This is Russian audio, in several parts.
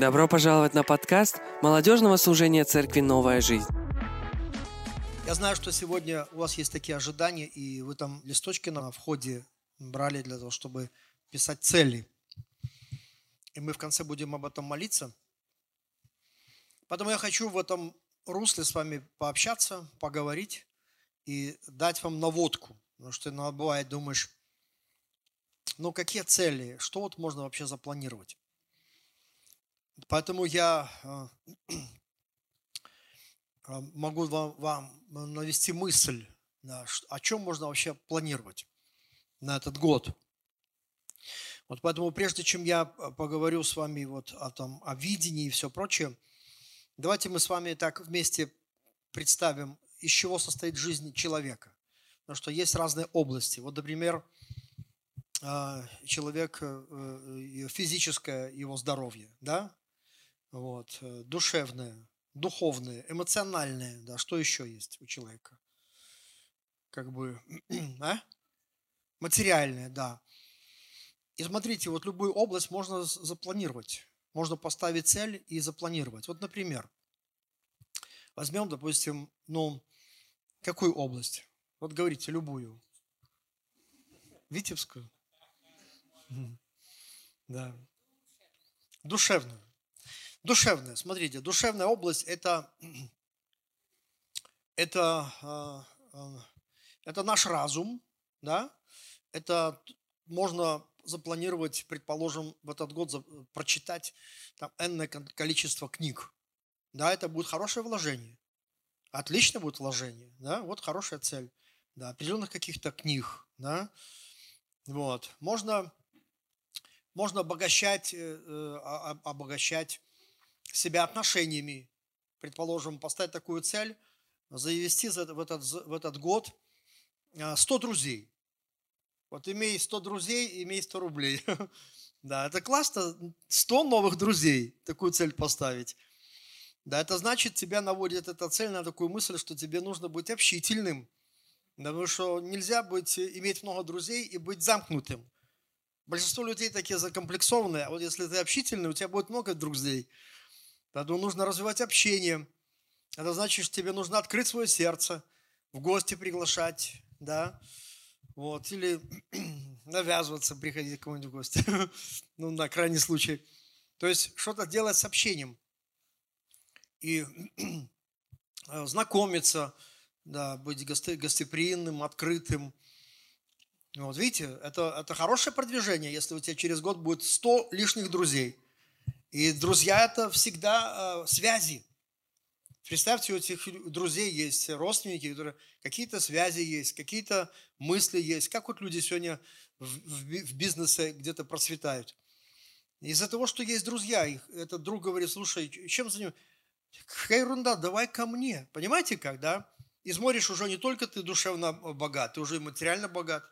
Добро пожаловать на подкаст молодежного служения церкви «Новая жизнь». Я знаю, что сегодня у вас есть такие ожидания, и вы там листочки на входе брали для того, чтобы писать цели. И мы в конце будем об этом молиться. Поэтому я хочу в этом русле с вами пообщаться, поговорить и дать вам наводку. Потому что иногда бывает, думаешь, ну какие цели, что вот можно вообще запланировать? Поэтому я э, э, могу вам, навести мысль, о чем можно вообще планировать на этот год. Вот поэтому прежде чем я поговорю с вами вот о, том, о видении и все прочее, давайте мы с вами так вместе представим, из чего состоит жизнь человека. Потому что есть разные области. Вот, например, э, человек, физическое его здоровье, да, вот, э, душевное, духовное, эмоциональное, да, что еще есть у человека? Как бы, а? Материальное, да. И смотрите, вот любую область можно запланировать. Можно поставить цель и запланировать. Вот, например, возьмем, допустим, ну, какую область? Вот говорите, любую. Витебскую? Да. Душевную. Душевная, смотрите, душевная область это, это, а, а, это наш разум, да, это можно запланировать, предположим, в этот год прочитать там энное количество книг. Да, это будет хорошее вложение. Отлично будет вложение, да, вот хорошая цель. Да, определенных каких-то книг, да, вот. Можно, можно обогащать, э, э, обогащать себя отношениями. Предположим, поставить такую цель, завести в этот, в этот год 100 а, друзей. Вот имей 100 друзей, имей 100 рублей. Да, это классно, 100 новых друзей, такую цель поставить. Да, это значит, тебя наводит эта цель на такую мысль, что тебе нужно быть общительным. Потому что нельзя быть, иметь много друзей и быть замкнутым. Большинство людей такие закомплексованные, а вот если ты общительный, у тебя будет много друзей. Поэтому нужно развивать общение. Это значит, что тебе нужно открыть свое сердце, в гости приглашать, да, вот, или навязываться, приходить к кому-нибудь в гости, ну, на крайний случай. То есть что-то делать с общением и знакомиться, да, быть гостеприимным, открытым. Вот видите, это, это хорошее продвижение, если у тебя через год будет 100 лишних друзей – и друзья это всегда э, связи. Представьте, у этих друзей есть родственники, которые какие-то связи есть, какие-то мысли есть. Как вот люди сегодня в, в, бизнесе где-то процветают. Из-за того, что есть друзья, их, этот друг говорит, слушай, чем занимаешься? Какая ерунда, давай ко мне. Понимаете как, да? Изморишь уже не только ты душевно богат, ты уже и материально богат.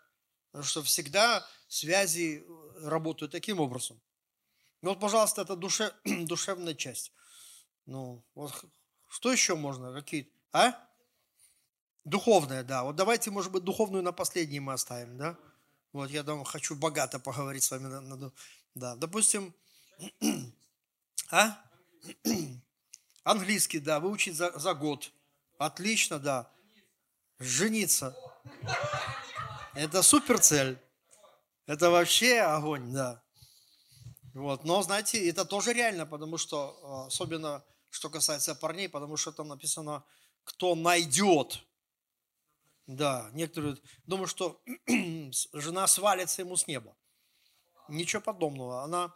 Потому что всегда связи работают таким образом. Ну вот, пожалуйста, это душе, душевная часть. Ну, вот что еще можно? Какие? А? Духовная, да. Вот давайте, может быть, духовную на последней мы оставим, да? Вот я думаю, хочу богато поговорить с вами. На, на, да, допустим, а? Английский, да, выучить за, за год. Отлично, да. Жениться. Это супер цель. Это вообще огонь, да. Вот. Но, знаете, это тоже реально, потому что, а, особенно, что касается парней, потому что там написано, кто найдет. Да, некоторые думают, что жена свалится ему с неба. Ничего подобного. Она,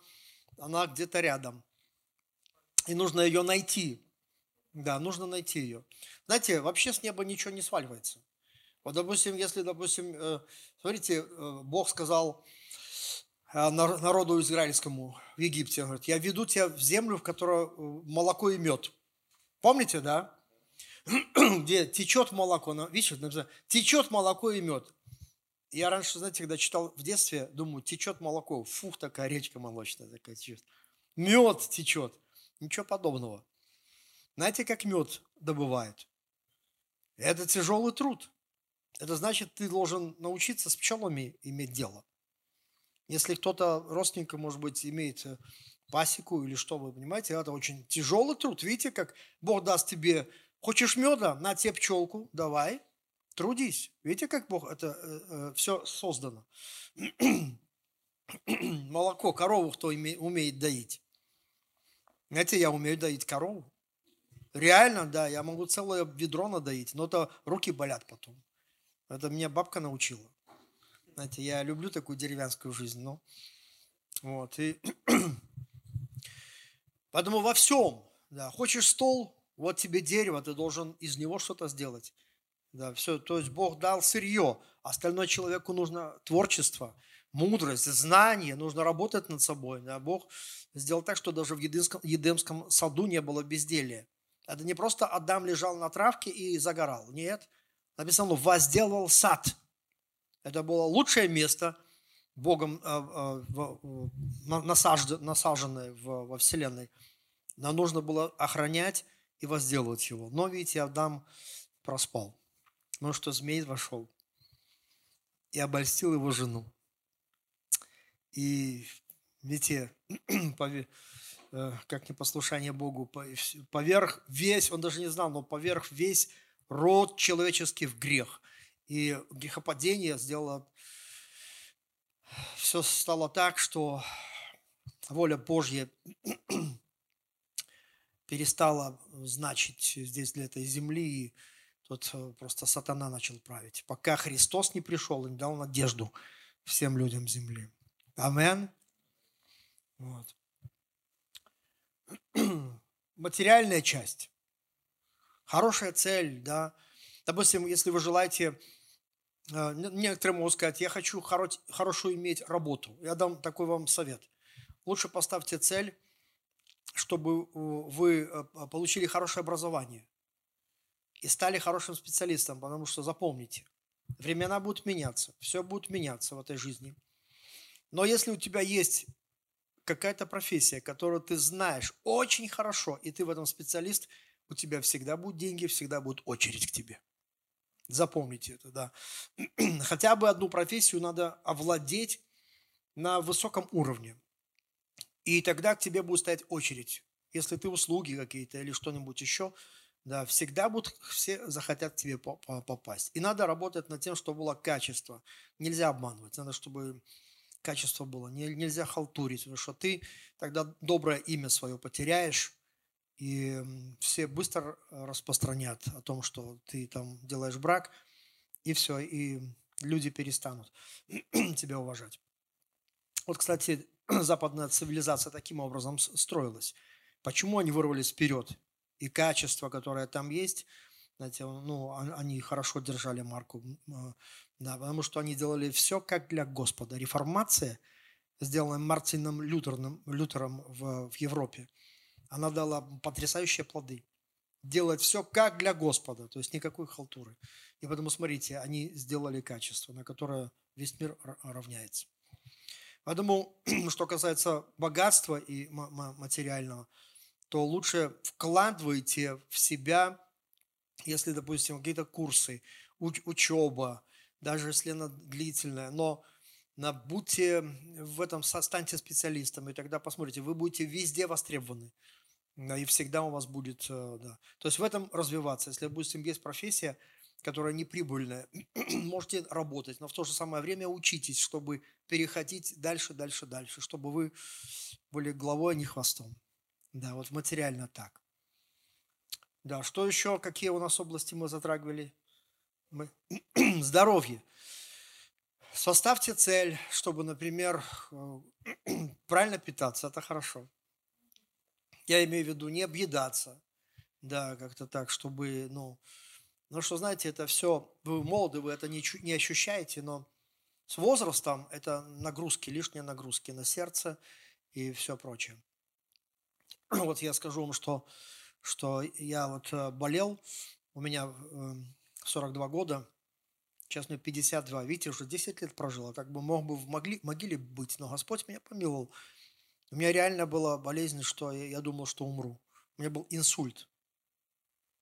она где-то рядом. И нужно ее найти. Да, нужно найти ее. Знаете, вообще с неба ничего не сваливается. Вот, допустим, если, допустим, э, смотрите, э, Бог сказал, народу израильскому в Египте. Он говорит, я веду тебя в землю, в которой э, молоко и мед. Помните, да? Где течет молоко, видишь, написано, течет молоко и мед. Я раньше, знаете, когда читал в детстве, думаю, течет молоко, фух, такая речка молочная такая течет. Мед течет. Ничего подобного. Знаете, как мед добывают? Это тяжелый труд. Это значит, ты должен научиться с пчелами иметь дело. Если кто-то, родственника, может быть, имеет э, пасеку или что, вы понимаете, это очень тяжелый труд. Видите, как Бог даст тебе, хочешь меда, на тебе пчелку, давай, трудись. Видите, как Бог это э, э, все создано. Молоко, корову кто умеет доить. Знаете, я умею доить корову. Реально, да, я могу целое ведро надоить, но это руки болят потом. Это меня бабка научила. Знаете, я люблю такую деревенскую жизнь, но вот и поэтому во всем, да, хочешь стол, вот тебе дерево, ты должен из него что-то сделать. Да, все, то есть Бог дал сырье, остальное человеку нужно творчество, мудрость, знание, нужно работать над собой. Да. Бог сделал так, что даже в Едемском, Едемском саду не было безделия. Это не просто Адам лежал на травке и загорал. Нет. Написано, возделал сад. Это было лучшее место Богом э, э, насаженное во Вселенной. Нам нужно было охранять и возделывать его. Но, видите, Адам проспал. Потому что змей вошел и обольстил его жену. И, видите, Э, как непослушание Богу, поверх весь, он даже не знал, но поверх весь род человеческий в грех. И грехопадение сделало, все стало так, что воля Божья перестала значить здесь для этой земли, и тут э, просто сатана начал править. Пока Христос не пришел и не дал надежду всем людям земли. Амен. Вот. материальная часть, хорошая цель, да. Допустим, если вы желаете, некоторые могут сказать, я хочу хоро- хорошую иметь работу. Я дам такой вам совет. Лучше поставьте цель, чтобы вы э, получили хорошее образование и стали хорошим специалистом, потому что запомните, времена будут меняться, все будет меняться в этой жизни. Но если у тебя есть какая-то профессия, которую ты знаешь очень хорошо, и ты в этом специалист, у тебя всегда будут деньги, всегда будет очередь к тебе. Запомните это, да. Хотя бы одну профессию надо овладеть на высоком уровне. И тогда к тебе будет стоять очередь. Если ты услуги какие-то или что-нибудь еще, да, всегда будут все захотят к тебе попасть. И надо работать над тем, чтобы было качество. Нельзя обманывать. Надо, чтобы качество было. Нельзя халтурить, потому что ты тогда доброе имя свое потеряешь, и все быстро распространят о том, что ты там делаешь брак, и все, и люди перестанут тебя уважать. Вот, кстати, западная цивилизация таким образом строилась. Почему они вырвались вперед? И качество, которое там есть, знаете, ну, они хорошо держали марку да, потому что они делали все как для Господа. Реформация, сделанная Мартином Лютером, Лютером в, в Европе, она дала потрясающие плоды. Делать все как для Господа, то есть никакой халтуры. И поэтому, смотрите, они сделали качество, на которое весь мир равняется. Поэтому, что касается богатства и материального, то лучше вкладывайте в себя, если, допустим, какие-то курсы, учеба, даже если она длительная, но будьте в этом, станьте специалистом, и тогда посмотрите, вы будете везде востребованы, и всегда у вас будет, э, да. То есть в этом развиваться. Если, допустим, есть профессия, которая не прибыльная, можете работать, но в то же самое время учитесь, чтобы переходить дальше, дальше, дальше, чтобы вы были головой, а не хвостом. Да, вот материально так. Да, что еще, какие у нас области мы затрагивали? мы... здоровье. Составьте цель, чтобы, например, э, правильно питаться, это хорошо. Я имею в виду не объедаться, да, как-то так, чтобы, ну, ну что, знаете, это все, вы молоды, вы это не, не ощущаете, но с возрастом это нагрузки, лишние нагрузки на сердце и все прочее. Вот я скажу вам, что, что я вот э, болел, у меня эм, 42 года, сейчас мне 52, видите, уже 10 лет прожила, как бы мог бы в могиле быть, но Господь меня помиловал. У меня реально была болезнь, что я, я думал, что умру. У меня был инсульт.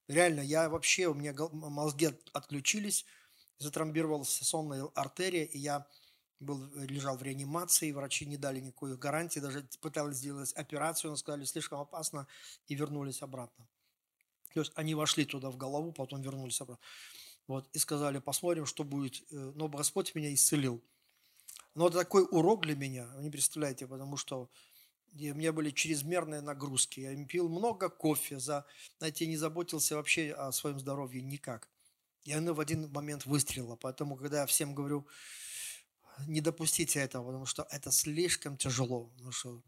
Реально, я вообще, у меня мозги отключились, затрамбировалась сонная артерия, и я был, лежал в реанимации, врачи не дали никакой гарантии, даже пытались сделать операцию, но сказали, слишком опасно, и вернулись обратно. То есть они вошли туда в голову, потом вернулись обратно. Вот, и сказали, посмотрим, что будет. Э, но Господь меня исцелил. Но это такой урок для меня, вы не представляете, потому что у меня были чрезмерные нагрузки. Я пил много кофе, за, знаете, не заботился вообще о своем здоровье никак. И оно в один момент выстрелило. Поэтому, когда я всем говорю, не допустите этого, потому что это слишком тяжело. Потому что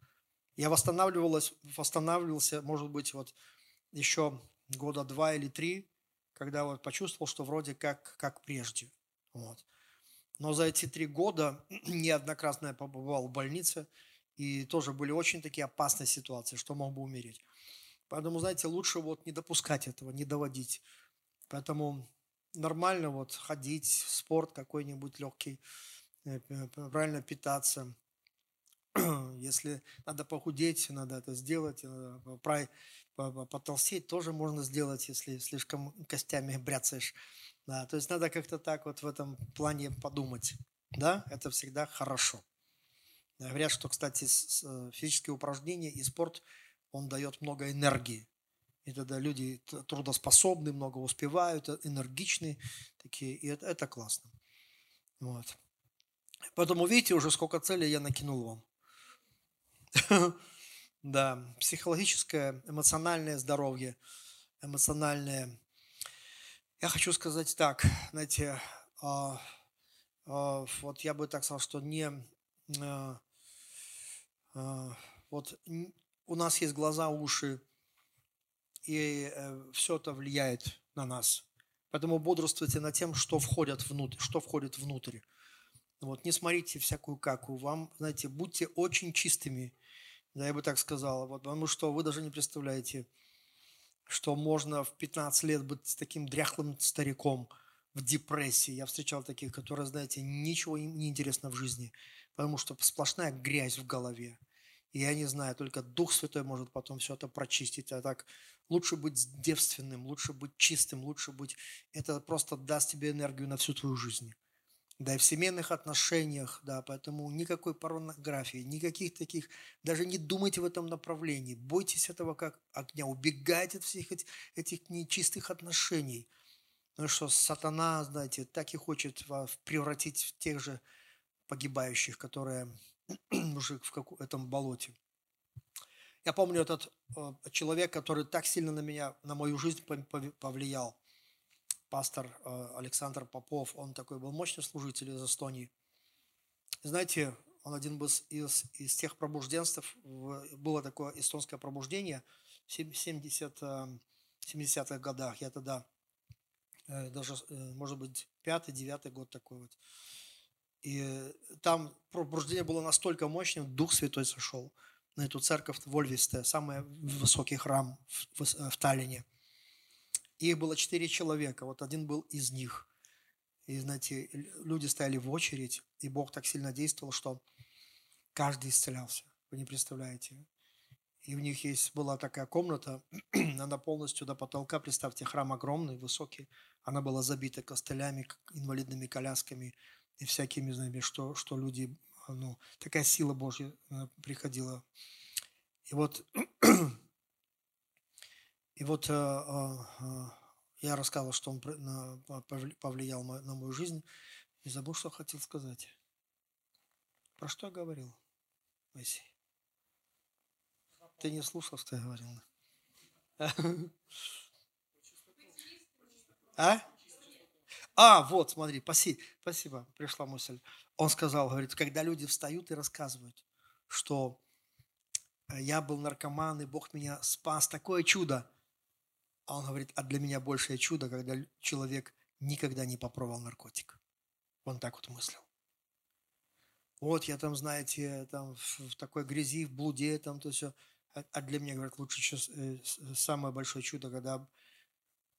я восстанавливалась, восстанавливался, может быть, вот еще года два или три, когда вот почувствовал, что вроде как, как прежде. Вот. Но за эти три года неоднократно я побывал в больнице, и тоже были очень такие опасные ситуации, что мог бы умереть. Поэтому, знаете, лучше вот не допускать этого, не доводить. Поэтому нормально вот ходить, спорт какой-нибудь легкий, э, правильно питаться. Если надо похудеть, надо это сделать, надо потолстеть тоже можно сделать, если слишком костями бряцаешь. Да, то есть надо как-то так вот в этом плане подумать. Да, это всегда хорошо. Говорят, что, кстати, э, физические упражнения и спорт, он дает много энергии. И тогда люди трудоспособны, много успевают, э, энергичны такие, и это, это классно. Вот. Поэтому видите уже, сколько целей я накинул вам. Да, психологическое, эмоциональное здоровье, эмоциональное. Я хочу сказать так, знаете, а, а, вот я бы так сказал, что не вот у нас есть глаза, уши, и э, все это влияет на нас. Поэтому бодрствуйте над тем, что входит внутрь, что входит внутрь. Вот, не смотрите всякую каку. Вам, знаете, будьте очень чистыми, да, я бы так сказал. Вот, потому что вы даже не представляете, что можно в 15 лет быть таким дряхлым стариком в депрессии. Я встречал таких, которые, знаете, ничего им не интересно в жизни, потому что сплошная грязь в голове. И я не знаю, только Дух Святой может потом все это прочистить. А так лучше быть девственным, лучше быть чистым, лучше быть... Это просто даст тебе энергию на всю твою жизнь. Да, и в семейных отношениях, да, поэтому никакой порнографии, никаких таких, даже не думайте в этом направлении. Бойтесь этого как огня, убегайте от всех этих, нечистых отношений. Ну что сатана, знаете, так и хочет превратить в тех же погибающих, которые уже в этом болоте. Я помню этот э, человек, который так сильно на меня, на мою жизнь повлиял. Пастор э, Александр Попов, он такой был мощный служитель из Эстонии. знаете, он один был из, из тех пробужденцев, было такое эстонское пробуждение в 70, 70-х э, годах. Я тогда, даже, может быть, пятый, девятый год такой вот. И там пробуждение было настолько мощным, Дух Святой сошел на эту церковь в Вольвисте, самый высокий храм в, в, в Таллине. их было четыре человека, вот один был из них. И, знаете, люди стояли в очередь, и Бог так сильно действовал, что каждый исцелялся. Вы не представляете. И у них есть была такая комната, она полностью до потолка, представьте, храм огромный, высокий. Она была забита костылями, инвалидными колясками, и всякими, знаете, что, что люди, ну, такая сила Божья э, приходила. И вот, и вот э, э, я рассказывал, что он повлиял на мою жизнь, и забыл, что хотел сказать. Про что я говорил, Моисей? Ты не слушал, что я говорил? А? А, вот, смотри, спасибо, спасибо, пришла мысль. Он сказал, говорит, когда люди встают и рассказывают, что э, я был наркоман, и Бог меня спас, такое чудо. А он говорит, а для меня большее чудо, когда человек никогда не попробовал наркотик. Он так вот мыслил. Вот я там, знаете, там в такой грязи, в блуде, там то все. А, а для меня, говорят, лучше сейчас, э, самое большое чудо, когда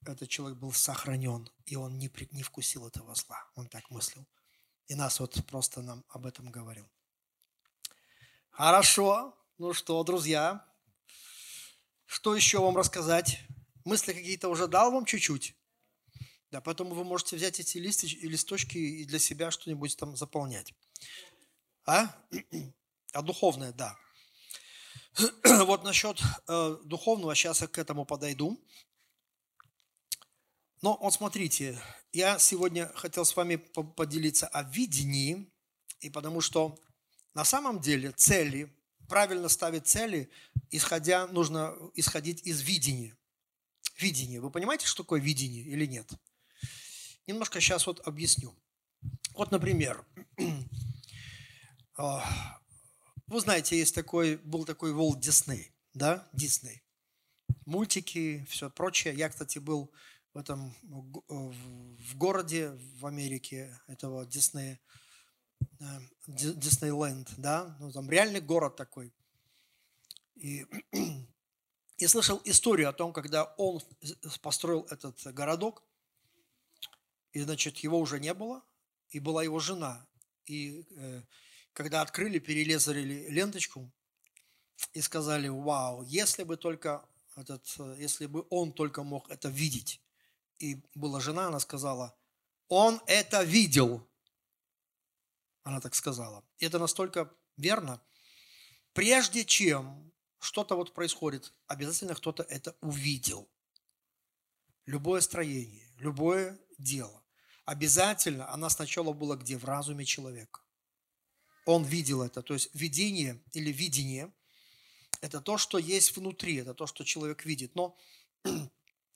этот человек был сохранен, и он не, при, не вкусил этого зла. Он так мыслил. И нас вот просто нам об этом говорил. Хорошо. Ну что, друзья, что еще вам рассказать? Мысли какие-то уже дал вам чуть-чуть? Да, поэтому вы можете взять эти листы, листочки и для себя что-нибудь там заполнять. А? А духовное, да. Вот насчет э, духовного, сейчас я к этому подойду. Но вот смотрите, я сегодня хотел с вами поделиться о видении, и потому что на самом деле цели, правильно ставить цели, исходя, нужно исходить из видения. Видение. Вы понимаете, что такое видение или нет? Немножко сейчас вот объясню. Вот, например, вы знаете, есть такой, был такой Волт Дисней, да, Дисней. Мультики, все прочее. Я, кстати, был в этом в городе в Америке этого Диснея, э, Диснейленд, да, ну там реальный город такой. И я слышал историю о том, когда он построил этот городок, и, значит, его уже не было, и была его жена. И э, когда открыли, перелезали ленточку и сказали, вау, если бы только этот, э, если бы он только мог это видеть, и была жена, она сказала, он это видел. Она так сказала. И это настолько верно. Прежде чем что-то вот происходит, обязательно кто-то это увидел. Любое строение, любое дело. Обязательно она сначала была где? В разуме человека. Он видел это. То есть видение или видение – это то, что есть внутри, это то, что человек видит. Но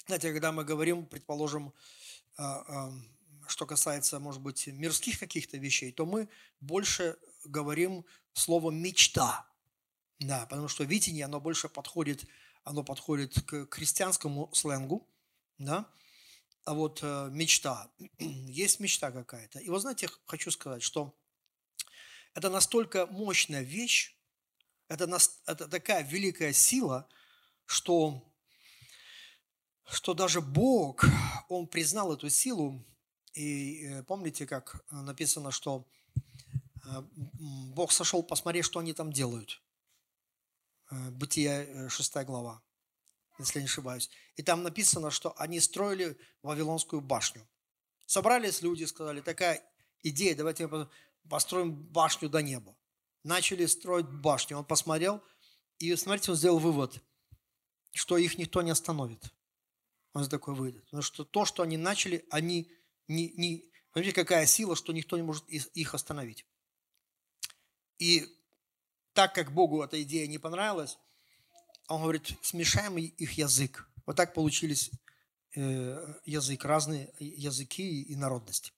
знаете, когда мы говорим, предположим, а, что касается, может быть, мирских каких-то вещей, то мы больше говорим слово «мечта». Да, потому что видение, оно больше подходит, оно подходит к христианскому сленгу, да, а вот э, мечта, есть мечта какая-то. И вот знаете, хочу сказать, что это настолько мощная вещь, это, нас, это такая великая сила, что что даже Бог, Он признал эту силу. И э, помните, как написано, что э, Бог сошел посмотреть, что они там делают. Э, Бытие 6 глава, если не ошибаюсь. И там написано, что они строили Вавилонскую башню. Собрались люди, сказали, такая идея, давайте построим башню до неба. Начали строить башню. Он посмотрел, и смотрите, он сделал вывод, что их никто не остановит он за такое выйдет. Потому что то, что они начали, они не... не Понимаете, какая сила, что никто не может их остановить. И так как Богу эта идея не понравилась, он говорит, смешаем их язык. Вот так получились э, язык, разные языки и народности.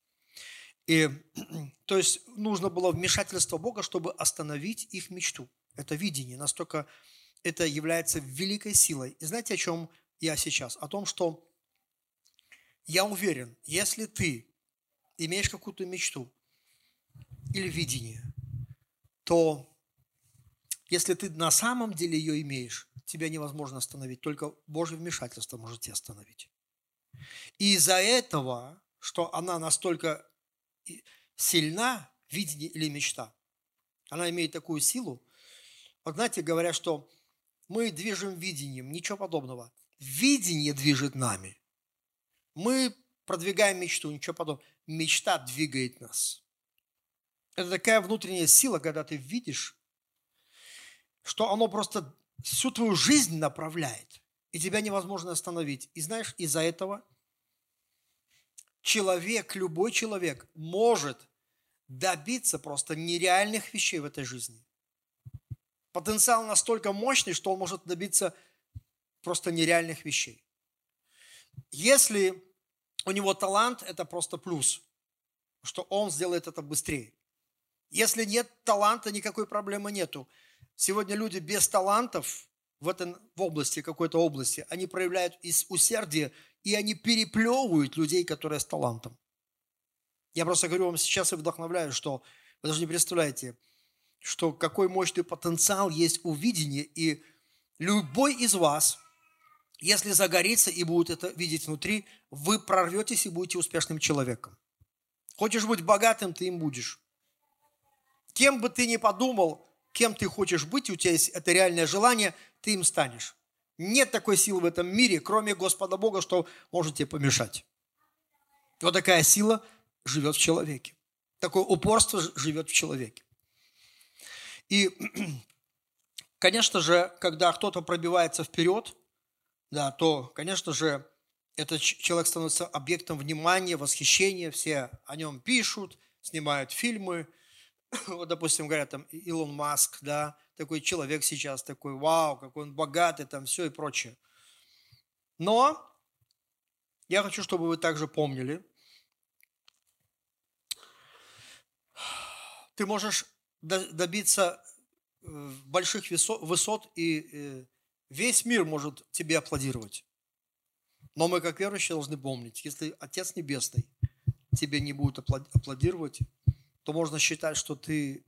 И, то есть нужно было вмешательство Бога, чтобы остановить их мечту. Это видение, настолько это является великой силой. И знаете, о чем я сейчас, о том, что я уверен, если ты имеешь какую-то мечту или видение, то если ты на самом деле ее имеешь, тебя невозможно остановить, только Божье вмешательство может тебя остановить. И из-за этого, что она настолько сильна, видение или мечта, она имеет такую силу, вот знаете, говорят, что мы движем видением, ничего подобного видение движет нами. Мы продвигаем мечту, ничего подобного. Мечта двигает нас. Это такая внутренняя сила, когда ты видишь, что оно просто всю твою жизнь направляет, и тебя невозможно остановить. И знаешь, из-за этого человек, любой человек может добиться просто нереальных вещей в этой жизни. Потенциал настолько мощный, что он может добиться просто нереальных вещей. Если у него талант, это просто плюс, что он сделает это быстрее. Если нет таланта, никакой проблемы нету. Сегодня люди без талантов в, этой, в области, какой-то области, они проявляют из усердия, и они переплевывают людей, которые с талантом. Я просто говорю вам сейчас и вдохновляю, что вы даже не представляете, что какой мощный потенциал есть у видения, и любой из вас – если загорится и будет это видеть внутри, вы прорветесь и будете успешным человеком. Хочешь быть богатым, ты им будешь. Кем бы ты ни подумал, кем ты хочешь быть, у тебя есть это реальное желание, ты им станешь. Нет такой силы в этом мире, кроме Господа Бога, что может тебе помешать. Вот такая сила живет в человеке. Такое упорство живет в человеке. И, конечно же, когда кто-то пробивается вперед, да, то, конечно же, этот человек становится объектом внимания, восхищения, все о нем пишут, снимают фильмы. Вот, допустим, говорят, там, Илон Маск, да, такой человек сейчас, такой, вау, какой он богатый, там, все и прочее. Но я хочу, чтобы вы также помнили, ты можешь добиться э, больших высот, и э, весь мир может тебе аплодировать. Но мы, как верующие, должны помнить, если Отец Небесный тебе не будет аплодировать, то можно считать, что ты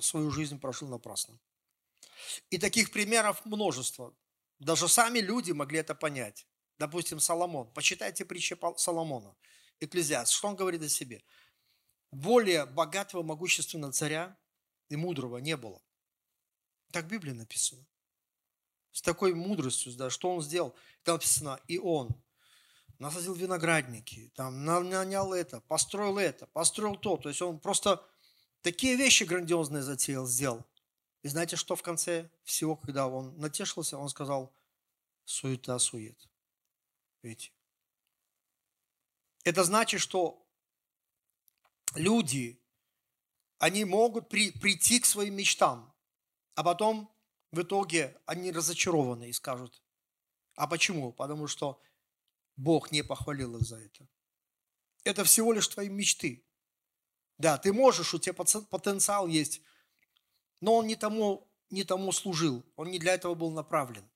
свою жизнь прожил напрасно. И таких примеров множество. Даже сами люди могли это понять. Допустим, Соломон. Почитайте притчи Соломона. Экклезиаст. Что он говорит о себе? Более богатого, могущественного царя и мудрого не было. Так в Библии написано с такой мудростью, да, что он сделал. Там написано, и он насадил виноградники, там нанял это, построил это, построил то. То есть он просто такие вещи грандиозные затеял, сделал. И знаете, что в конце всего, когда он натешился, он сказал, суета, сует. Видите? Это значит, что люди, они могут при, прийти к своим мечтам, а потом в итоге они разочарованы и скажут, а почему? Потому что Бог не похвалил их за это. Это всего лишь твои мечты. Да, ты можешь, у тебя потенциал есть, но он не тому, не тому служил, он не для этого был направлен.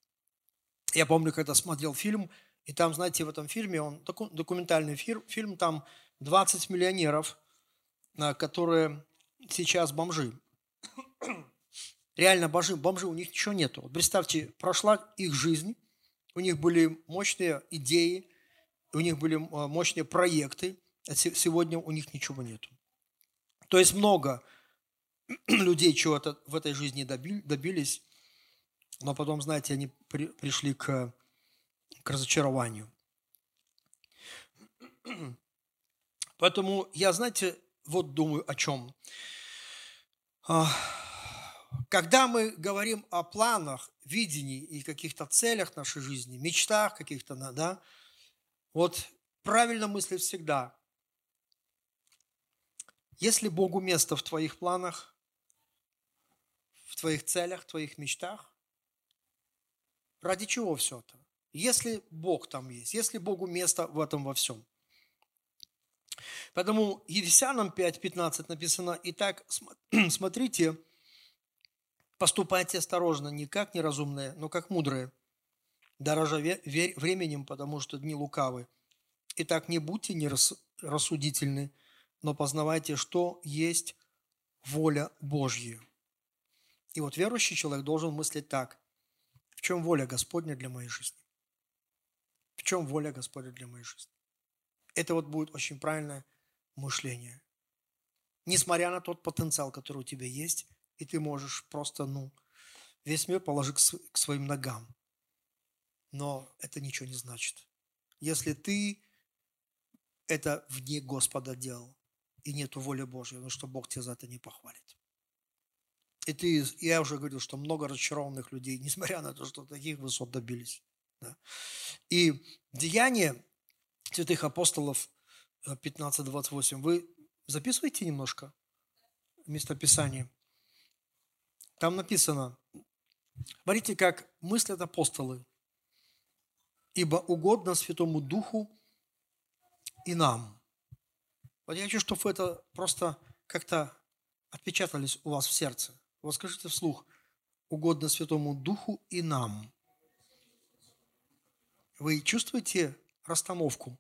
Я помню, когда смотрел фильм, и там, знаете, в этом фильме, он документальный фильм, фильм там 20 миллионеров, которые сейчас бомжи реально бомжи, бомжи, у них ничего нету. Вот представьте, прошла их жизнь, у них были мощные идеи, у них были а, мощные проекты, а сегодня у них ничего нету. То есть много людей чего-то в этой жизни добились, но потом, знаете, они при, пришли к, к разочарованию. Поэтому я, знаете, вот думаю о чем. Когда мы говорим о планах, видении и каких-то целях нашей жизни, мечтах каких-то, да, вот правильно мыслить всегда. Если Богу место в твоих планах, в твоих целях, в твоих мечтах, ради чего все это? Если Бог там есть, если Богу место в этом во всем. Поэтому Ефесянам 5.15 написано, «Итак, смотрите, Поступайте осторожно, не как неразумные, но как мудрые, дорожа временем, потому что дни лукавы. Итак, не будьте нерассудительны, но познавайте, что есть воля Божья. И вот верующий человек должен мыслить так. В чем воля Господня для моей жизни? В чем воля Господня для моей жизни? Это вот будет очень правильное мышление. Несмотря на тот потенциал, который у тебя есть, и ты можешь просто, ну, весь мир положить к своим ногам. Но это ничего не значит. Если ты это вне Господа делал, и нету воли Божьей, ну что Бог тебя за это не похвалит. И ты, я уже говорил, что много разочарованных людей, несмотря на то, что таких высот добились. Да. И деяние святых апостолов 15.28, э, вы записываете немножко местописание? Там написано, смотрите, как мыслят апостолы. Ибо угодно Святому Духу и нам. Вот я хочу, чтобы это просто как-то отпечатались у вас в сердце. Вот скажите вслух, угодно Святому Духу и нам. Вы чувствуете расстановку?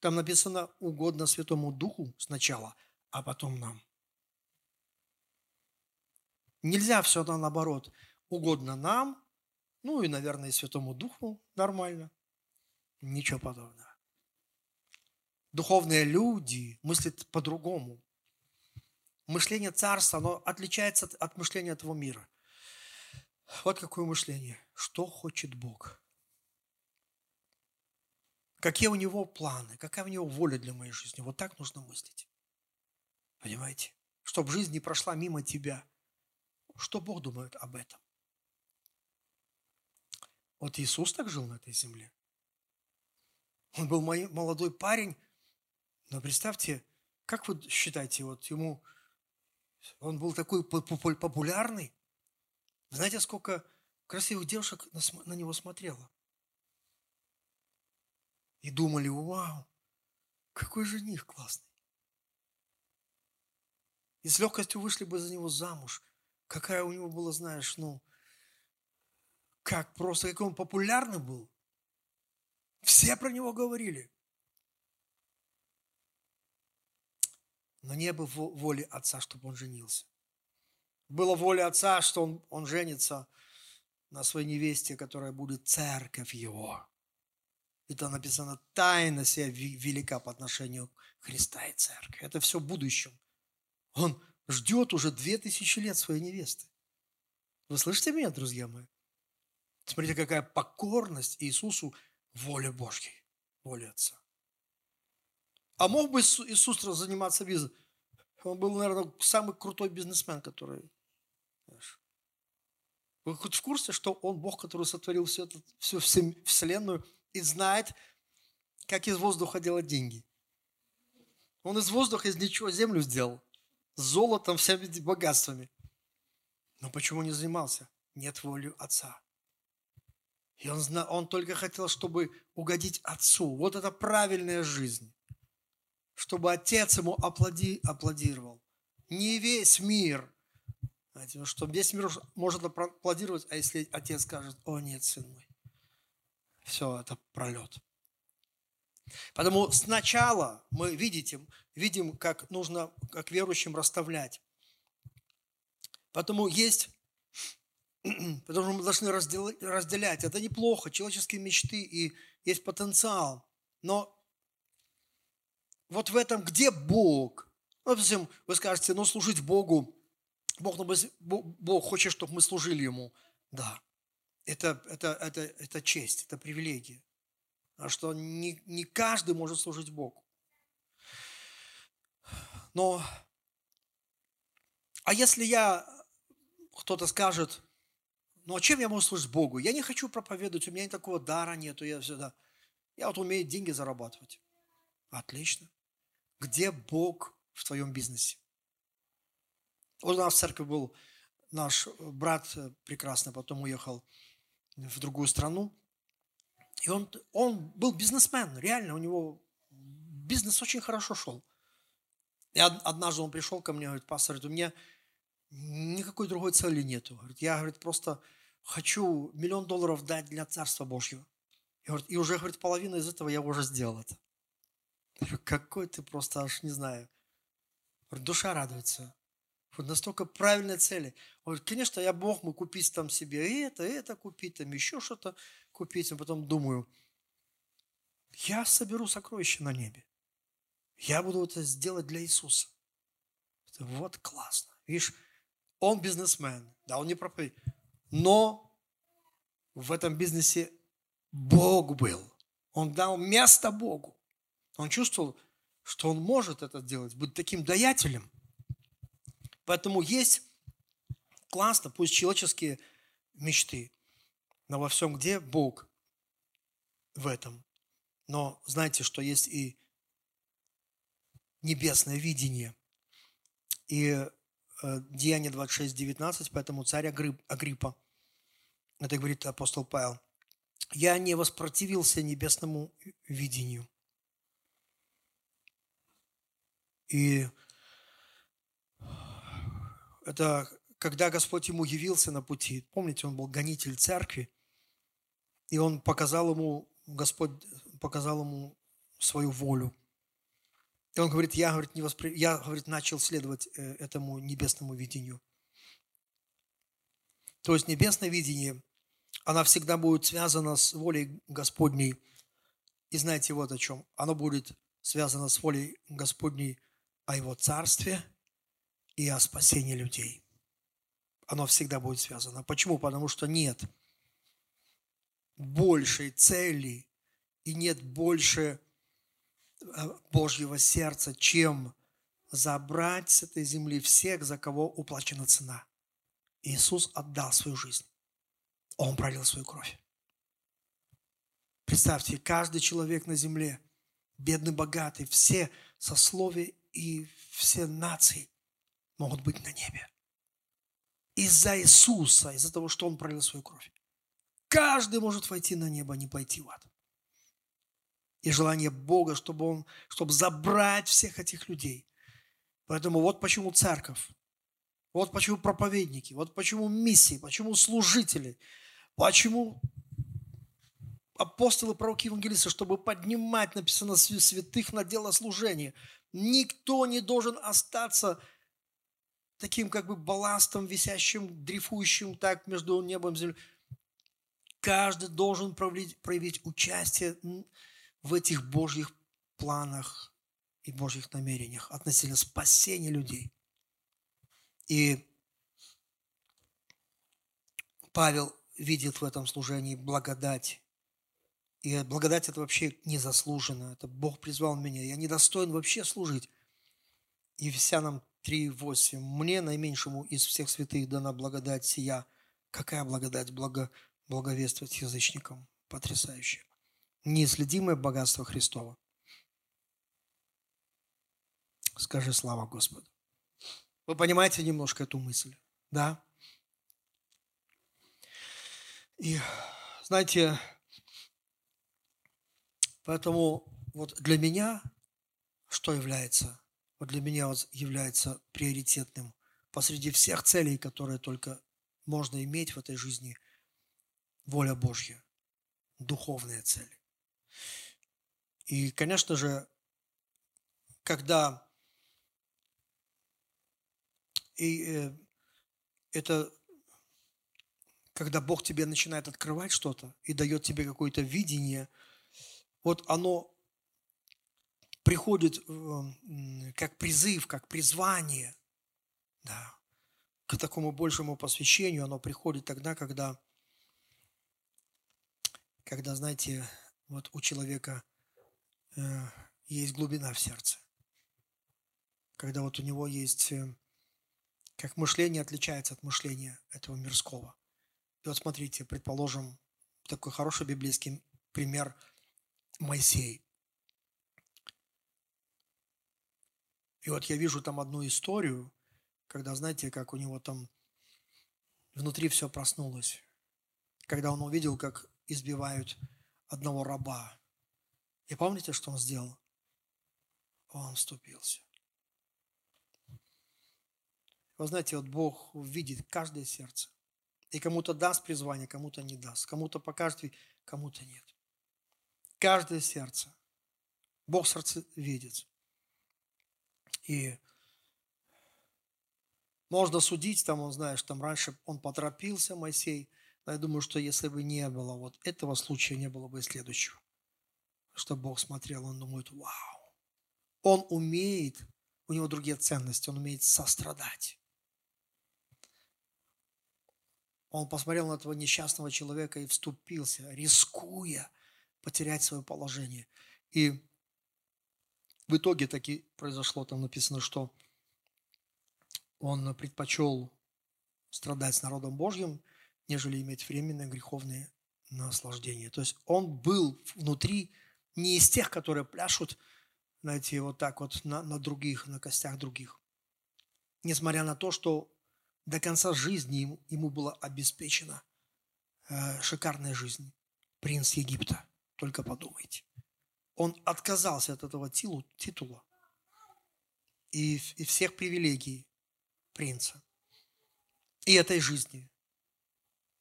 Там написано угодно Святому Духу сначала, а потом нам. Нельзя все наоборот. Угодно нам, ну и, наверное, и Святому Духу нормально. Ничего подобного. Духовные люди мыслят по-другому. Мышление царства, оно отличается от мышления этого мира. Вот какое мышление. Что хочет Бог? Какие у него планы? Какая у него воля для моей жизни? Вот так нужно мыслить. Понимаете? Чтобы жизнь не прошла мимо тебя. Что Бог думает об этом? Вот Иисус так жил на этой земле. Он был молодой парень, но представьте, как вы считаете, вот ему, он был такой популярный. Знаете, сколько красивых девушек на него смотрело? И думали, вау, какой жених классный. И с легкостью вышли бы за него замуж. Какая у него была, знаешь, ну, как просто, какой он популярный был. Все про него говорили. Но не было воли отца, чтобы он женился. Была воля отца, что он, он женится на своей невесте, которая будет церковь его. Это написано, тайна сия велика по отношению Христа и церкви. Это все в будущем. Он ждет уже две тысячи лет своей невесты. Вы слышите меня, друзья мои? Смотрите, какая покорность Иисусу воля Божьей, воля Отца. А мог бы Иисус заниматься бизнесом? Он был, наверное, самый крутой бизнесмен, который... Вы хоть в курсе, что он Бог, который сотворил всю, эту, всю Вселенную и знает, как из воздуха делать деньги? Он из воздуха, из ничего землю сделал. Золотом, всеми богатствами. Но почему не занимался? Нет воли Отца. И он, он только хотел, чтобы угодить Отцу. Вот это правильная жизнь чтобы отец ему аплоди, аплодировал. Не весь мир. Знаете, ну, что весь мир может аплодировать, а если отец скажет, о нет, сын мой, все, это пролет. Потому сначала мы видите, видим, как нужно, как верующим расставлять. Потому есть, потому что мы должны разделять. Это неплохо, человеческие мечты и есть потенциал. Но вот в этом, где Бог? Ну, допустим, вы скажете, ну, служить Богу, Бог, ну, Бог хочет, чтобы мы служили Ему. Да, это, это, это, это честь, это привилегия. А что не, не каждый может служить Богу. Но, а если я, кто-то скажет, ну а чем я могу служить Богу? Я не хочу проповедовать, у меня такого дара нету, я всегда, я вот умею деньги зарабатывать. Отлично. Где Бог в твоем бизнесе? Вот у нас в церкви был наш брат прекрасный, потом уехал в другую страну. И он, он был бизнесмен, реально, у него бизнес очень хорошо шел. И однажды он пришел ко мне, говорит, пастор, у меня никакой другой цели нету. Говорит, я, говорит, просто хочу миллион долларов дать для Царства Божьего. И, говорит, и уже, говорит, половина из этого я уже сделал это. Какой ты просто аж не знаю. Душа радуется. Вот настолько правильные цели. Он конечно, я Бог мы купить там себе это, это купить, там еще что-то купить. А потом думаю, я соберу сокровища на небе. Я буду это сделать для Иисуса. Вот классно. Видишь, он бизнесмен, да, он не проповедь. Но в этом бизнесе Бог был. Он дал место Богу. Он чувствовал, что он может это сделать, быть таким даятелем. Поэтому есть классно, пусть человеческие мечты, но во всем где Бог в этом. Но знаете, что есть и небесное видение. И Деяние 26, 19, поэтому царь Агриппа, это говорит апостол Павел, я не воспротивился небесному видению, И это когда Господь ему явился на пути. Помните, он был гонитель церкви, и он показал ему, Господь показал ему свою волю. И он говорит, я, говорит, не воспри... я говорит, начал следовать э, этому небесному видению. То есть небесное видение, она всегда будет связана с волей Господней. И знаете вот о чем. Оно будет связано с волей Господней о Его Царстве и о спасении людей. Оно всегда будет связано. Почему? Потому что нет большей цели и нет больше э, Божьего сердца, чем забрать с этой земли всех, за кого уплачена цена. Иисус отдал свою жизнь. Он пролил свою кровь. Представьте, каждый человек на земле, бедный, богатый, все сословия и все нации могут быть на небе. Из-за Иисуса, из-за того, что Он пролил свою кровь. Каждый может войти на небо, а не пойти в ад. И желание Бога, чтобы Он, чтобы забрать всех этих людей. Поэтому вот почему церковь, вот почему проповедники, вот почему миссии, почему служители, почему апостолы, пророки, евангелисты, чтобы поднимать, написано, святых на дело служения. Никто не должен остаться таким как бы балластом, висящим, дрейфующим так между небом и землей. Каждый должен проявить, проявить участие в этих Божьих планах и Божьих намерениях относительно спасения людей. И Павел видит в этом служении благодать. И благодать это вообще незаслуженно. Это Бог призвал меня. Я недостоин вообще служить. Ефесянам 3.8. Мне, наименьшему из всех святых, дана благодать сия. Какая благодать? Благо, благовествовать язычникам. Потрясающе. Неисследимое богатство Христова. Скажи слава Господу. Вы понимаете немножко эту мысль? Да? И знаете, поэтому вот для меня что является? Вот для меня вот является приоритетным посреди всех целей, которые только можно иметь в этой жизни, воля Божья, духовные цели. И, конечно же, когда и э, это когда Бог тебе начинает открывать что-то и дает тебе какое-то видение, вот оно приходит как призыв, как призвание, да, к такому большему посвящению, оно приходит тогда, когда, когда, знаете, вот у человека э, есть глубина в сердце, когда вот у него есть э, как мышление отличается от мышления этого мирского. И вот смотрите, предположим, такой хороший библейский пример Моисей. И вот я вижу там одну историю, когда, знаете, как у него там внутри все проснулось. Когда он увидел, как избивают одного раба. И помните, что он сделал? Он вступился. Вы знаете, вот Бог видит каждое сердце. И кому-то даст призвание, кому-то не даст. Кому-то покажет, кому-то нет. Каждое сердце. Бог сердце видит. И можно судить, там, он, знаешь, там раньше он поторопился, Моисей, но я думаю, что если бы не было вот этого случая, не было бы и следующего. Что Бог смотрел, он думает, вау. Он умеет, у него другие ценности, он умеет сострадать. Он посмотрел на этого несчастного человека и вступился, рискуя потерять свое положение. И в итоге таки произошло, там написано, что он предпочел страдать с народом Божьим, нежели иметь временное греховное наслаждение. То есть он был внутри не из тех, которые пляшут, знаете, вот так вот на, на других, на костях других. Несмотря на то, что до конца жизни ему, ему была обеспечена э, шикарная жизнь. Принц Египта. Только подумайте. Он отказался от этого тилу, титула и, и всех привилегий принца. И этой жизни.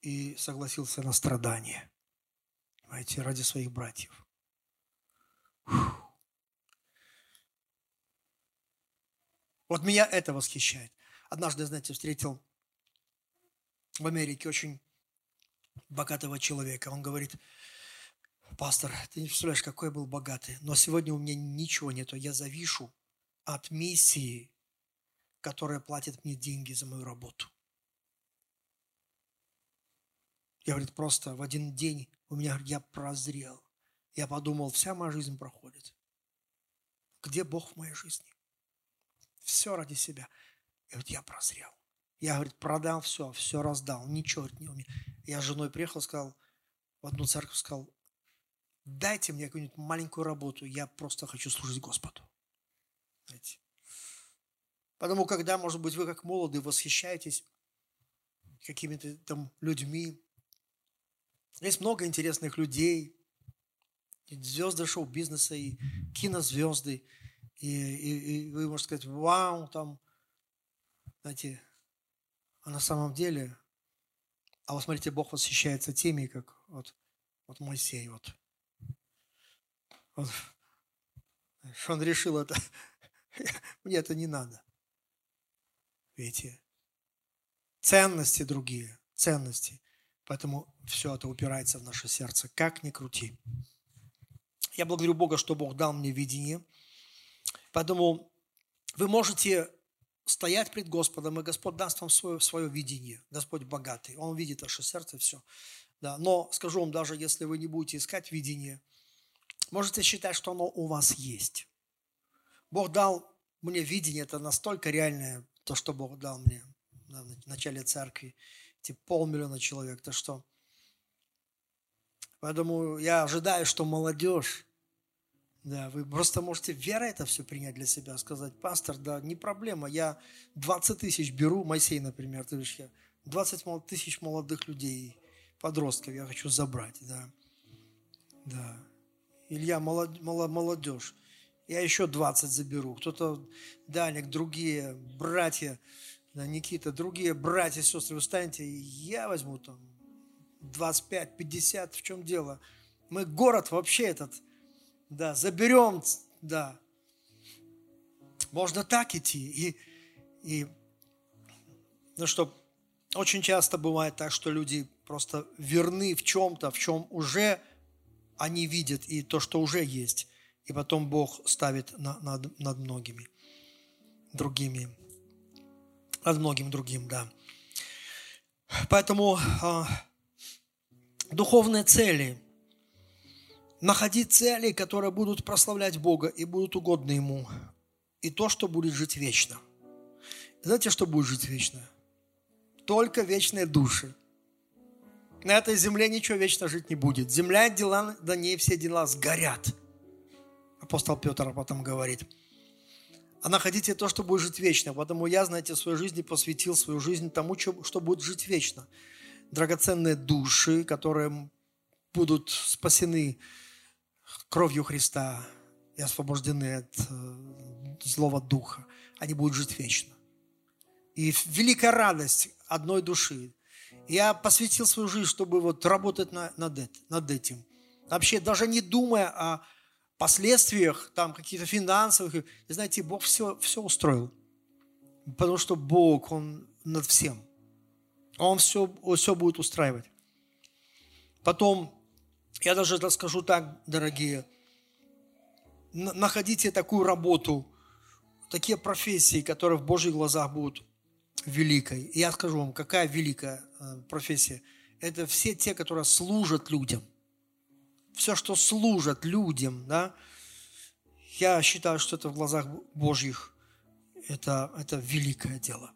И согласился на страдания. Понимаете, ради своих братьев. Фух. Вот меня это восхищает. Однажды, знаете, встретил в Америке очень богатого человека. Он говорит, пастор, ты не представляешь, какой я был богатый, но сегодня у меня ничего нету. Я завишу от миссии, которая платит мне деньги за мою работу. Я, говорит, просто в один день у меня, я прозрел. Я подумал, вся моя жизнь проходит. Где Бог в моей жизни? все ради себя. И вот я прозрел. Я, говорит, продал все, все раздал, ничего говорит, не умею. Я с женой приехал, сказал, в одну церковь сказал, дайте мне какую-нибудь маленькую работу, я просто хочу служить Господу. Знаете? Потому когда, может быть, вы как молодые восхищаетесь какими-то там людьми, есть много интересных людей, звезды шоу-бизнеса и кинозвезды, и, и, и вы можете сказать, вау, там, знаете, а на самом деле, а вот смотрите, Бог восхищается теми, как вот, вот Моисей, вот. вот. Что он решил это? Мне это не надо. Видите? Ценности другие, ценности. Поэтому все это упирается в наше сердце. Как ни крути. Я благодарю Бога, что Бог дал мне видение. Поэтому вы можете стоять пред Господом, и Господь даст вам свое, свое видение. Господь богатый, Он видит ваше сердце, все. Да. Но скажу вам, даже если вы не будете искать видение, можете считать, что оно у вас есть. Бог дал мне видение, это настолько реальное, то, что Бог дал мне в начале церкви эти полмиллиона человек, то что? Поэтому я ожидаю, что молодежь, да, вы просто можете верой это все принять для себя, сказать, пастор, да, не проблема, я 20 тысяч беру, Моисей, например, ты видишь, я 20 тысяч молодых людей, подростков я хочу забрать, да, да. Илья, молод, молодежь, я еще 20 заберу, кто-то, Даник, другие братья, Никита, другие братья, сестры, вы встаньте, я возьму там 25, 50, в чем дело? Мы город вообще этот, да, заберем, да. Можно так идти. И, и ну что, очень часто бывает так, что люди просто верны в чем-то, в чем уже они видят, и то, что уже есть. И потом Бог ставит на, над, над многими другими над многим другим, да. Поэтому э, духовные цели, находить цели, которые будут прославлять Бога и будут угодны Ему, и то, что будет жить вечно. Знаете, что будет жить вечно? Только вечные души. На этой земле ничего вечно жить не будет. Земля дела, до ней все дела сгорят. Апостол Петр об этом говорит – а находите то, что будет жить вечно. Поэтому я, знаете, в своей жизни посвятил свою жизнь тому, что будет жить вечно. Драгоценные души, которые будут спасены кровью Христа и освобождены от э, злого духа. Они будут жить вечно. И великая радость одной души. Я посвятил свою жизнь, чтобы вот работать над этим. Вообще даже не думая о последствиях, там каких-то финансовых. И, знаете, Бог все, все устроил. Потому что Бог, Он над всем. Он все, все будет устраивать. Потом, я даже скажу так, дорогие, находите такую работу, такие профессии, которые в Божьих глазах будут великой. И я скажу вам, какая великая э, профессия. Это все те, которые служат людям – все, что служит людям, да, я считаю, что это в глазах Божьих это, это великое дело.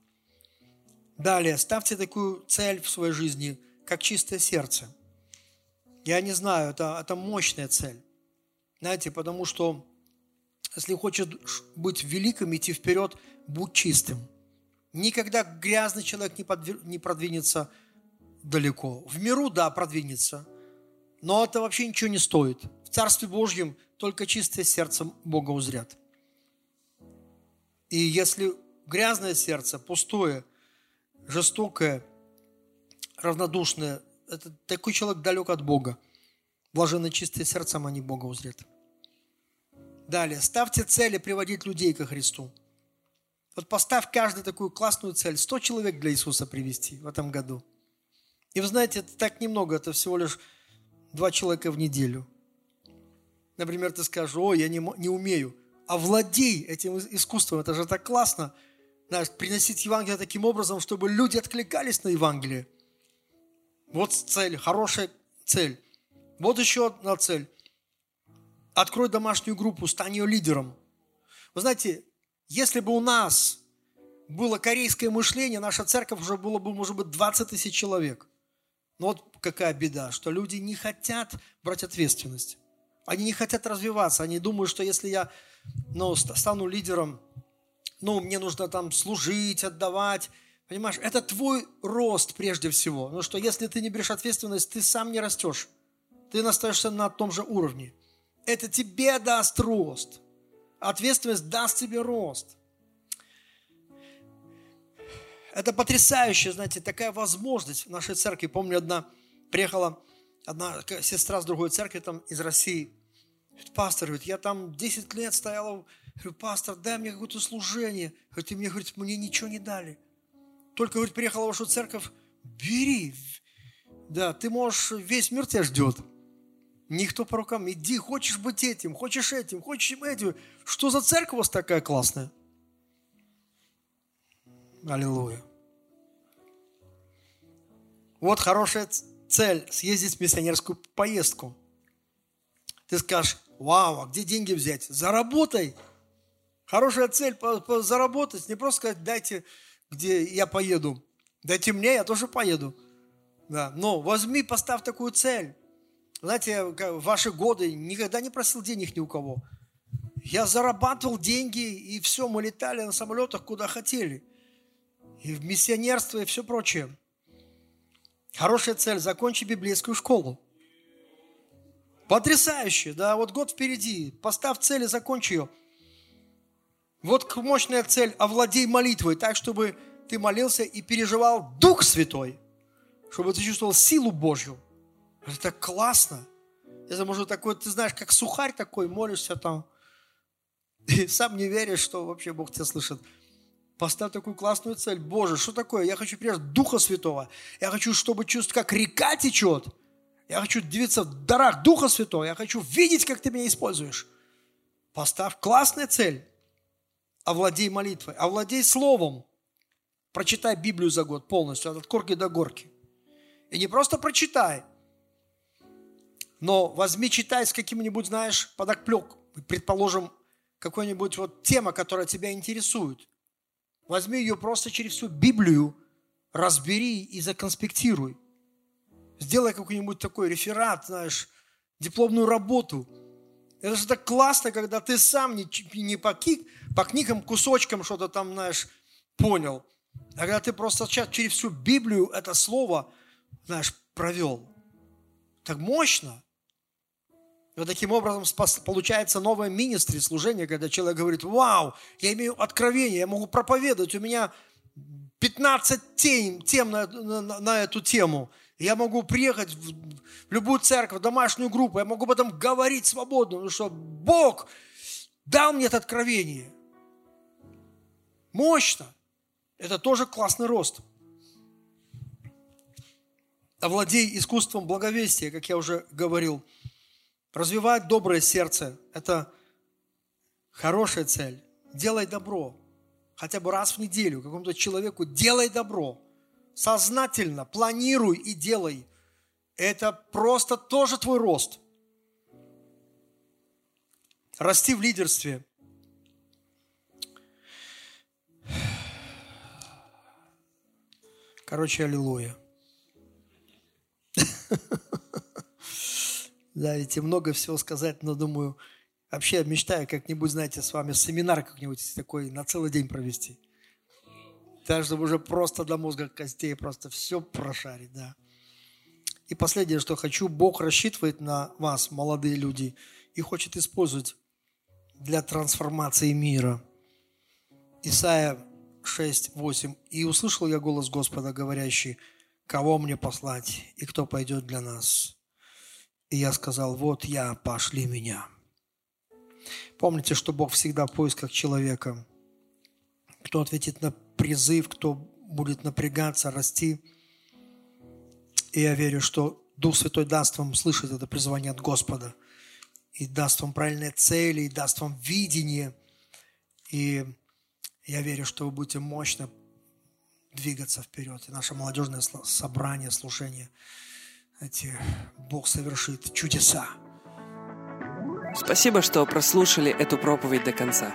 Далее, ставьте такую цель в своей жизни, как чистое сердце. Я не знаю, это, это мощная цель. Знаете, потому что если хочешь быть великим, идти вперед, будь чистым. Никогда грязный человек не, подвер... не продвинется далеко. В миру, да, продвинется – но это вообще ничего не стоит. В Царстве Божьем только чистое сердце Бога узрят. И если грязное сердце, пустое, жестокое, равнодушное, это такой человек далек от Бога. Блаженно чистое сердцем они Бога узрят. Далее, ставьте цели приводить людей ко Христу. Вот поставь каждую такую классную цель. 100 человек для Иисуса привести в этом году. И вы знаете, это так немного, это всего лишь два человека в неделю. Например, ты скажешь, о, я не, не умею. А владей этим искусством, это же так классно. Знаешь, приносить Евангелие таким образом, чтобы люди откликались на Евангелие. Вот цель, хорошая цель. Вот еще одна цель. Открой домашнюю группу, стань ее лидером. Вы знаете, Если бы у нас было корейское мышление, наша церковь уже было бы, может быть, 20 тысяч человек. Но вот какая беда, что люди не хотят брать ответственность. Они не хотят развиваться. Они думают, что если я ну, стану лидером, ну, мне нужно там служить, отдавать. Понимаешь, это твой рост прежде всего. Ну что если ты не берешь ответственность, ты сам не растешь. Ты остаешься на том же уровне. Это тебе даст рост. Ответственность даст тебе рост. Это потрясающе, знаете, такая возможность в нашей церкви. Помню, одна приехала, одна сестра с другой церкви там из России. Говорит, пастор, говорит, я там 10 лет стояла, говорю, пастор, дай мне какое-то служение. Говорит, и мне, говорит, мне ничего не дали. Только, говорит, приехала в вашу церковь, бери. Да, ты можешь, весь мир тебя ждет. Никто по рукам, иди, хочешь быть этим, хочешь этим, хочешь этим. Что за церковь у вас такая классная? Аллилуйя. Вот хорошая цель – съездить в миссионерскую поездку. Ты скажешь, вау, а где деньги взять? Заработай. Хорошая цель – заработать. Не просто сказать, дайте, где я поеду. Дайте мне, я тоже поеду. Да. Но возьми, поставь такую цель. Знаете, в ваши годы никогда не просил денег ни у кого. Я зарабатывал деньги, и все, мы летали на самолетах, куда хотели и в миссионерство, и все прочее. Хорошая цель – закончи библейскую школу. Потрясающе, да, вот год впереди. Поставь цель и закончи ее. Вот мощная цель – овладей молитвой, так, чтобы ты молился и переживал Дух Святой, чтобы ты чувствовал силу Божью. Это классно. Это может такой, ты знаешь, как сухарь такой, молишься там, и сам не веришь, что вообще Бог тебя слышит. Поставь такую классную цель. Боже, что такое? Я хочу прежде Духа Святого. Я хочу, чтобы чувствовать, как река течет. Я хочу двигаться в дарах Духа Святого. Я хочу видеть, как ты меня используешь. Поставь классную цель. Овладей молитвой. Овладей словом. Прочитай Библию за год полностью, от корки до горки. И не просто прочитай, но возьми, читай с каким-нибудь, знаешь, подоклек, предположим, какой-нибудь вот тема, которая тебя интересует. Возьми ее просто через всю Библию, разбери и законспектируй. Сделай какой-нибудь такой реферат, знаешь, дипломную работу. Это же так классно, когда ты сам не, не по, ки, по книгам, кусочкам что-то там, знаешь, понял, а когда ты просто через всю Библию это слово, знаешь, провел. Так мощно. И вот таким образом получается новое министри, служение, когда человек говорит, вау, я имею откровение, я могу проповедовать, у меня 15 тем, тем на, на, на эту тему. Я могу приехать в любую церковь, в домашнюю группу, я могу об этом говорить свободно, потому что Бог дал мне это откровение. Мощно. Это тоже классный рост. Овладей искусством благовестия, как я уже говорил – Развивать доброе сердце – это хорошая цель. Делай добро. Хотя бы раз в неделю какому-то человеку делай добро. Сознательно планируй и делай. Это просто тоже твой рост. Расти в лидерстве. Короче, аллилуйя. Да, ведь много всего сказать, но думаю, вообще мечтаю как-нибудь, знаете, с вами семинар как-нибудь такой на целый день провести. Так, чтобы уже просто до мозга костей просто все прошарить, да. И последнее, что хочу, Бог рассчитывает на вас, молодые люди, и хочет использовать для трансформации мира. Исайя 6, 8. «И услышал я голос Господа, говорящий, кого мне послать, и кто пойдет для нас?» И я сказал, вот я, пошли меня. Помните, что Бог всегда в поисках человека. Кто ответит на призыв, кто будет напрягаться, расти. И я верю, что Дух Святой даст вам слышать это призвание от Господа. И даст вам правильные цели, и даст вам видение. И я верю, что вы будете мощно двигаться вперед. И наше молодежное собрание, служение – эти, Бог совершит чудеса. Спасибо, что прослушали эту проповедь до конца.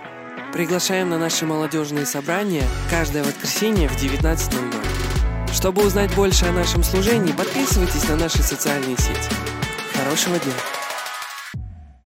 Приглашаем на наши молодежные собрания каждое воскресенье в 19.00. Чтобы узнать больше о нашем служении, подписывайтесь на наши социальные сети. Хорошего дня!